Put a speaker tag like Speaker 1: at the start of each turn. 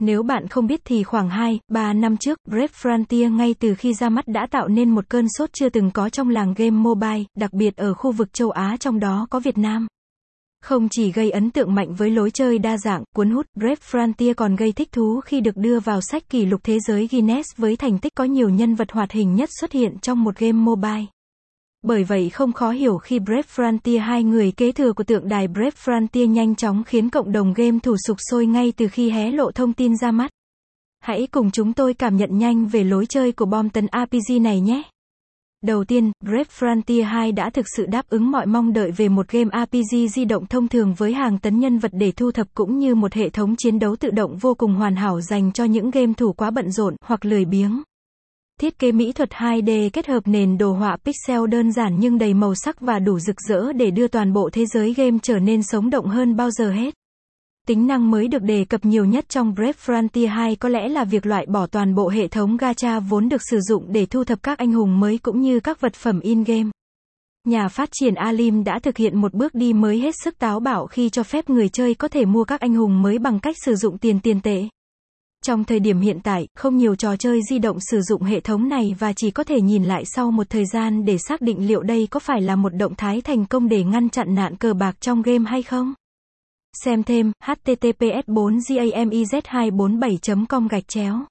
Speaker 1: Nếu bạn không biết thì khoảng 2, 3 năm trước, Brave Frontier ngay từ khi ra mắt đã tạo nên một cơn sốt chưa từng có trong làng game mobile, đặc biệt ở khu vực châu Á trong đó có Việt Nam. Không chỉ gây ấn tượng mạnh với lối chơi đa dạng, cuốn hút, Brave Frontier còn gây thích thú khi được đưa vào sách kỷ lục thế giới Guinness với thành tích có nhiều nhân vật hoạt hình nhất xuất hiện trong một game mobile. Bởi vậy không khó hiểu khi Brave Frontier hai người kế thừa của tượng đài Brave Frontier nhanh chóng khiến cộng đồng game thủ sục sôi ngay từ khi hé lộ thông tin ra mắt. Hãy cùng chúng tôi cảm nhận nhanh về lối chơi của bom tấn RPG này nhé. Đầu tiên, Brave Frontier 2 đã thực sự đáp ứng mọi mong đợi về một game RPG di động thông thường với hàng tấn nhân vật để thu thập cũng như một hệ thống chiến đấu tự động vô cùng hoàn hảo dành cho những game thủ quá bận rộn hoặc lười biếng. Thiết kế mỹ thuật 2D kết hợp nền đồ họa pixel đơn giản nhưng đầy màu sắc và đủ rực rỡ để đưa toàn bộ thế giới game trở nên sống động hơn bao giờ hết. Tính năng mới được đề cập nhiều nhất trong Brave Frontier 2 có lẽ là việc loại bỏ toàn bộ hệ thống gacha vốn được sử dụng để thu thập các anh hùng mới cũng như các vật phẩm in-game. Nhà phát triển Alim đã thực hiện một bước đi mới hết sức táo bạo khi cho phép người chơi có thể mua các anh hùng mới bằng cách sử dụng tiền tiền tệ. Trong thời điểm hiện tại, không nhiều trò chơi di động sử dụng hệ thống này và chỉ có thể nhìn lại sau một thời gian để xác định liệu đây có phải là một động thái thành công để ngăn chặn nạn cờ bạc trong game hay không. Xem thêm, https 4 gamez247 com gạch chéo